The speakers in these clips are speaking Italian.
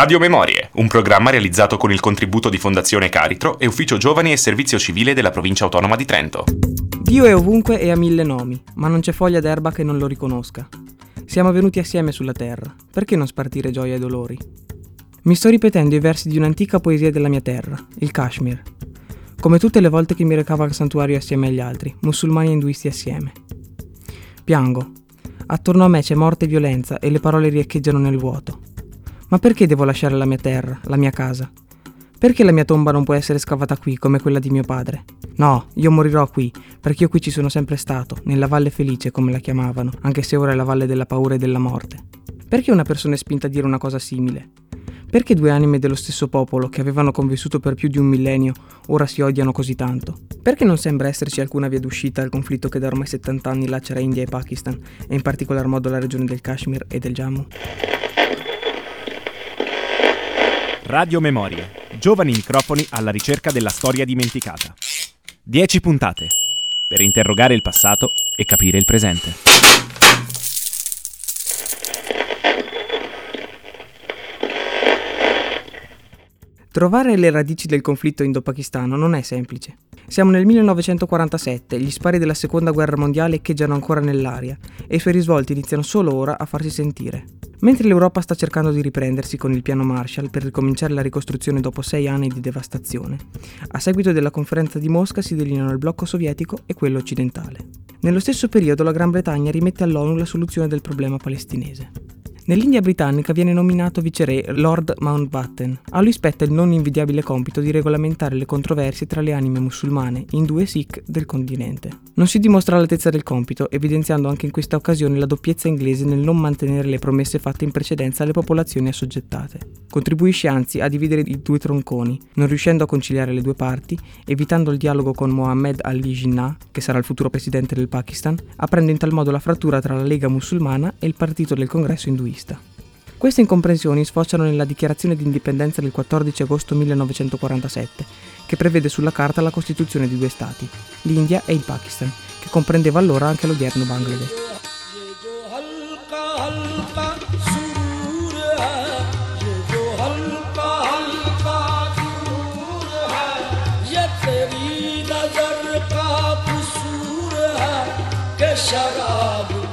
Radio Memorie, un programma realizzato con il contributo di Fondazione Caritro e Ufficio Giovani e Servizio Civile della Provincia Autonoma di Trento. Dio è ovunque e ha mille nomi, ma non c'è foglia d'erba che non lo riconosca. Siamo venuti assieme sulla terra, perché non spartire gioia e dolori? Mi sto ripetendo i versi di un'antica poesia della mia terra, il Kashmir. Come tutte le volte che mi recavo al santuario assieme agli altri, musulmani e induisti assieme. Piango. Attorno a me c'è morte e violenza e le parole riecheggiano nel vuoto. Ma perché devo lasciare la mia terra, la mia casa? Perché la mia tomba non può essere scavata qui come quella di mio padre? No, io morirò qui, perché io qui ci sono sempre stato, nella Valle Felice come la chiamavano, anche se ora è la Valle della Paura e della Morte. Perché una persona è spinta a dire una cosa simile? Perché due anime dello stesso popolo, che avevano convissuto per più di un millennio, ora si odiano così tanto? Perché non sembra esserci alcuna via d'uscita al conflitto che da ormai 70 anni lacera India e Pakistan, e in particolar modo la regione del Kashmir e del Jammu? Radio Memorie. Giovani microfoni alla ricerca della storia dimenticata. Dieci puntate per interrogare il passato e capire il presente. Trovare le radici del conflitto indo-pakistano non è semplice. Siamo nel 1947, gli spari della seconda guerra mondiale echeggiano ancora nell'aria e i suoi risvolti iniziano solo ora a farsi sentire. Mentre l'Europa sta cercando di riprendersi con il piano Marshall per ricominciare la ricostruzione dopo sei anni di devastazione, a seguito della conferenza di Mosca si delineano il blocco sovietico e quello occidentale. Nello stesso periodo la Gran Bretagna rimette all'ONU la soluzione del problema palestinese. Nell'India britannica viene nominato viceré Lord Mountbatten. A lui spetta il non invidiabile compito di regolamentare le controversie tra le anime musulmane, hindu e sikh del continente. Non si dimostra all'altezza del compito, evidenziando anche in questa occasione la doppiezza inglese nel non mantenere le promesse fatte in precedenza alle popolazioni assoggettate. Contribuisce anzi a dividere i due tronconi, non riuscendo a conciliare le due parti, evitando il dialogo con Mohammed Ali Jinnah, che sarà il futuro presidente del Pakistan, aprendo in tal modo la frattura tra la Lega musulmana e il partito del congresso induista Queste incomprensioni sfociano nella dichiarazione di indipendenza del 14 agosto 1947, che prevede sulla carta la costituzione di due stati, l'India e il Pakistan, che comprendeva allora anche l'odierno Bangladesh. शराब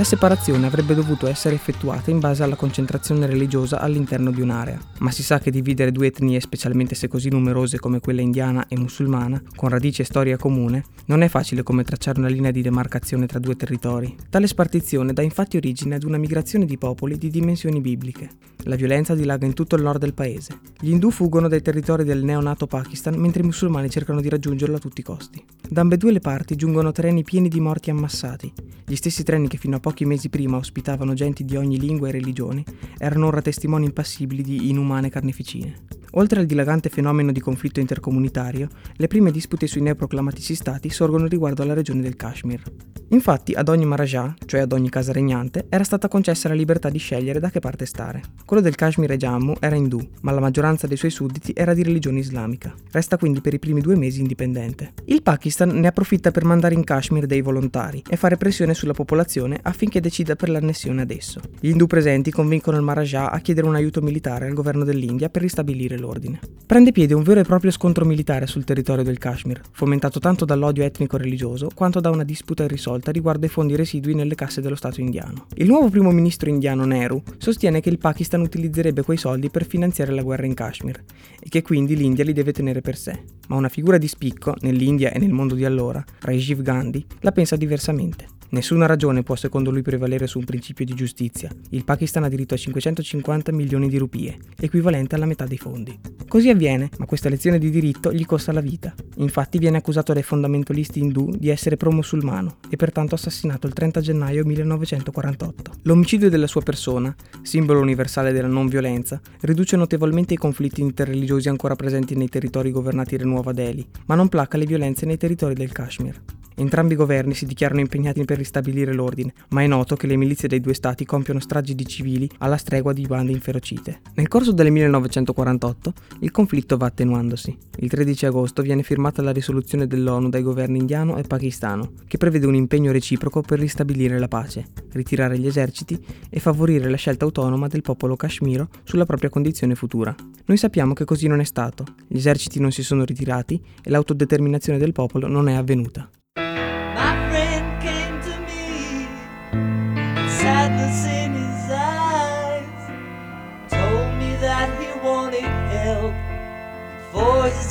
La separazione avrebbe dovuto essere effettuata in base alla concentrazione religiosa all'interno di un'area, ma si sa che dividere due etnie, specialmente se così numerose come quella indiana e musulmana, con radici e storia comune, non è facile come tracciare una linea di demarcazione tra due territori. Tale spartizione dà infatti origine ad una migrazione di popoli di dimensioni bibliche. La violenza dilaga in tutto il nord del paese. Gli indù fuggono dai territori del neonato Pakistan mentre i musulmani cercano di raggiungerlo a tutti i costi. Da ambedue le parti giungono treni pieni di morti ammassati, gli stessi treni che fino a poco pochi mesi prima ospitavano genti di ogni lingua e religione, erano ora testimoni impassibili di inumane carneficine. Oltre al dilagante fenomeno di conflitto intercomunitario, le prime dispute sui neoproclamatisi stati sorgono riguardo alla regione del Kashmir. Infatti ad ogni Maharaja, cioè ad ogni casa regnante, era stata concessa la libertà di scegliere da che parte stare. Quello del Kashmir e Jammu era indù, ma la maggioranza dei suoi sudditi era di religione islamica. Resta quindi per i primi due mesi indipendente. Il Pakistan ne approfitta per mandare in Kashmir dei volontari e fare pressione sulla popolazione affinché decida per l'annessione ad esso. Gli indù presenti convincono il Maharaja a chiedere un aiuto militare al governo dell'India per ristabilire l'ordine. Prende piede un vero e proprio scontro militare sul territorio del Kashmir, fomentato tanto dall'odio etnico-religioso quanto da una disputa irrisolta riguardo ai fondi residui nelle casse dello Stato indiano. Il nuovo primo ministro indiano Nehru sostiene che il Pakistan utilizzerebbe quei soldi per finanziare la guerra in Kashmir e che quindi l'India li deve tenere per sé. Ma una figura di spicco, nell'India e nel mondo di allora, Rajiv Gandhi, la pensa diversamente. Nessuna ragione può secondo lui prevalere su un principio di giustizia. Il Pakistan ha diritto a 550 milioni di rupie, equivalente alla metà dei fondi. Così avviene, ma questa lezione di diritto gli costa la vita. Infatti viene accusato dai fondamentalisti indù di essere pro-musulmano e pertanto assassinato il 30 gennaio 1948. L'omicidio della sua persona, simbolo universale della non violenza, riduce notevolmente i conflitti interreligiosi ancora presenti nei territori governati da Nuova Delhi, ma non placa le violenze nei territori del Kashmir. Entrambi i governi si dichiarano impegnati per ristabilire l'ordine, ma è noto che le milizie dei due stati compiono stragi di civili alla stregua di bande inferocite. Nel corso del 1948 il conflitto va attenuandosi. Il 13 agosto viene firmata la risoluzione dell'ONU dai governi indiano e pakistano, che prevede un impegno reciproco per ristabilire la pace, ritirare gli eserciti e favorire la scelta autonoma del popolo kashmiro sulla propria condizione futura. Noi sappiamo che così non è stato, gli eserciti non si sono ritirati e l'autodeterminazione del popolo non è avvenuta.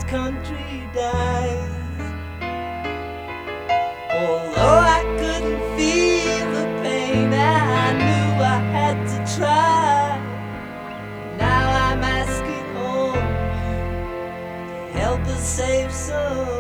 Country dies. Although I couldn't feel the pain, I knew I had to try. Now I'm asking on you to help us save some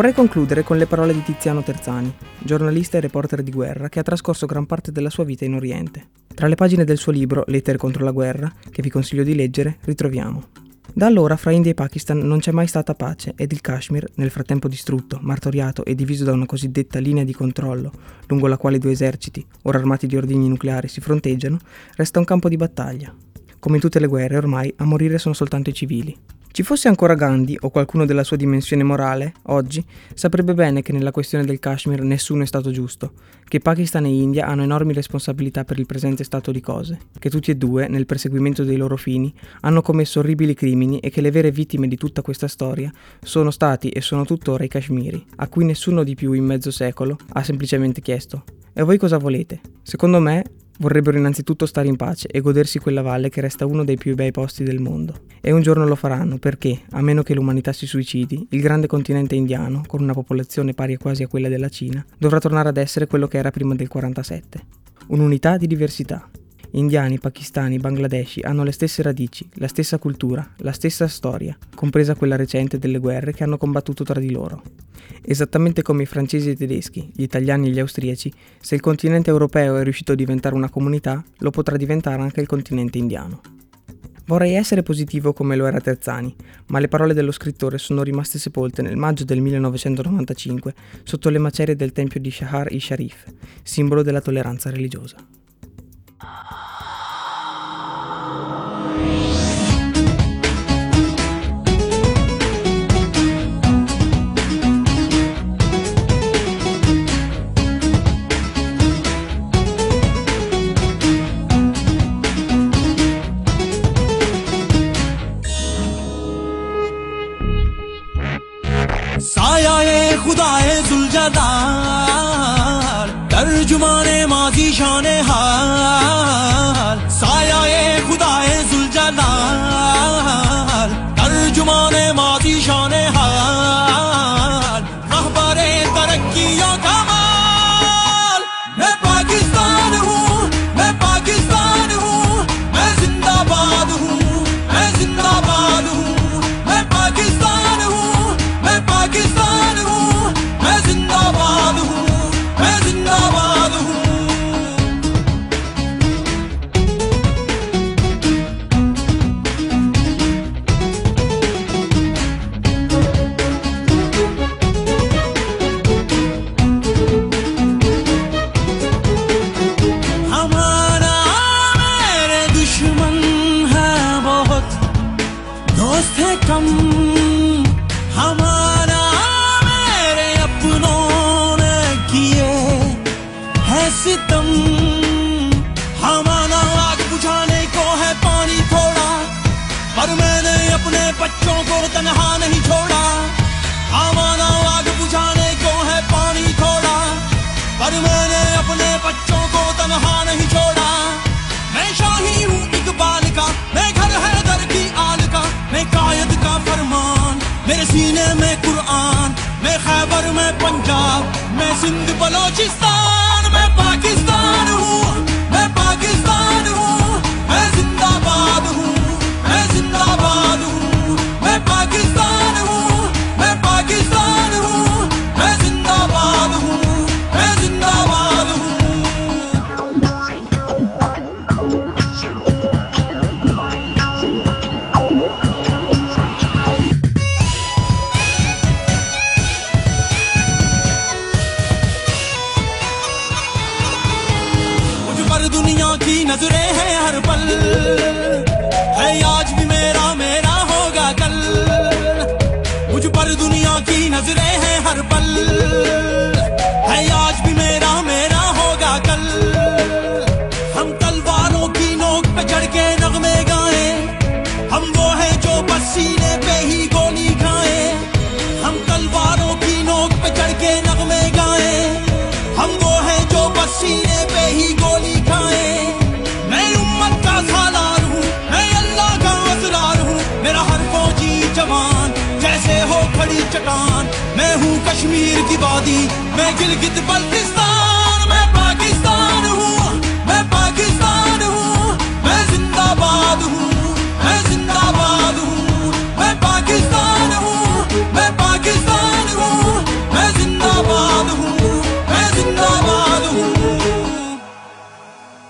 Vorrei concludere con le parole di Tiziano Terzani, giornalista e reporter di guerra che ha trascorso gran parte della sua vita in Oriente. Tra le pagine del suo libro Lettere contro la guerra, che vi consiglio di leggere, ritroviamo. Da allora fra India e Pakistan non c'è mai stata pace ed il Kashmir, nel frattempo distrutto, martoriato e diviso da una cosiddetta linea di controllo, lungo la quale due eserciti, ora armati di ordigni nucleari, si fronteggiano, resta un campo di battaglia. Come in tutte le guerre, ormai a morire sono soltanto i civili. Ci fosse ancora Gandhi o qualcuno della sua dimensione morale, oggi, saprebbe bene che nella questione del Kashmir nessuno è stato giusto, che Pakistan e India hanno enormi responsabilità per il presente stato di cose, che tutti e due, nel perseguimento dei loro fini, hanno commesso orribili crimini e che le vere vittime di tutta questa storia sono stati e sono tuttora i Kashmiri, a cui nessuno di più in mezzo secolo ha semplicemente chiesto e voi cosa volete? Secondo me Vorrebbero innanzitutto stare in pace e godersi quella valle che resta uno dei più bei posti del mondo. E un giorno lo faranno perché, a meno che l'umanità si suicidi, il grande continente indiano, con una popolazione pari quasi a quella della Cina, dovrà tornare ad essere quello che era prima del 47. Un'unità di diversità. Indiani, pakistani, bangladeshi hanno le stesse radici, la stessa cultura, la stessa storia, compresa quella recente delle guerre che hanno combattuto tra di loro. Esattamente come i francesi e i tedeschi, gli italiani e gli austriaci, se il continente europeo è riuscito a diventare una comunità, lo potrà diventare anche il continente indiano. Vorrei essere positivo come lo era Terzani, ma le parole dello scrittore sono rimaste sepolte nel maggio del 1995 sotto le macerie del tempio di Shahar-i-Sharif, simbolo della tolleranza religiosa. मजादार तर्जुमान माजी शान हार। सीने में कुरान मैं खैबर में पंजाब में सिंध बलोचिस्तान। दुनिया की नज़रें हैं हर पल। है आज भी मेरा मेरा होगा कल। मुझ पर दुनिया की नज़रें हैं हर पल। कश्मीर की वादी मैं गिलगित बल्तिस्तान मैं पाकिस्तान हूँ मैं पाकिस्तान हूँ मैं जिंदाबाद हूँ मैं जिंदाबाद हूँ मैं पाकिस्तान हूँ मैं पाकिस्तान हूँ मैं जिंदाबाद हूँ मैं जिंदाबाद हूँ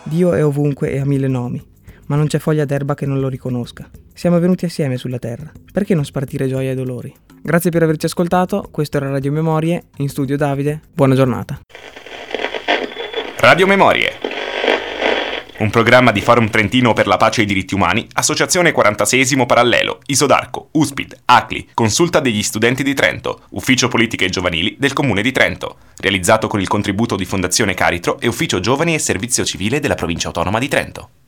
Dio è ovunque e ha mille nomi, ma non c'è foglia d'erba che non lo riconosca. Siamo venuti assieme sulla terra, perché non spartire gioia e dolori? Grazie per averci ascoltato, questo era Radio Memorie, in studio Davide, buona giornata. Radio Memorie. Un programma di Forum Trentino per la pace e i diritti umani, Associazione 46 Parallelo, Isodarco, Uspid, ACLI, Consulta degli studenti di Trento, Ufficio Politiche Giovanili del Comune di Trento, realizzato con il contributo di Fondazione Caritro e Ufficio Giovani e Servizio Civile della Provincia Autonoma di Trento.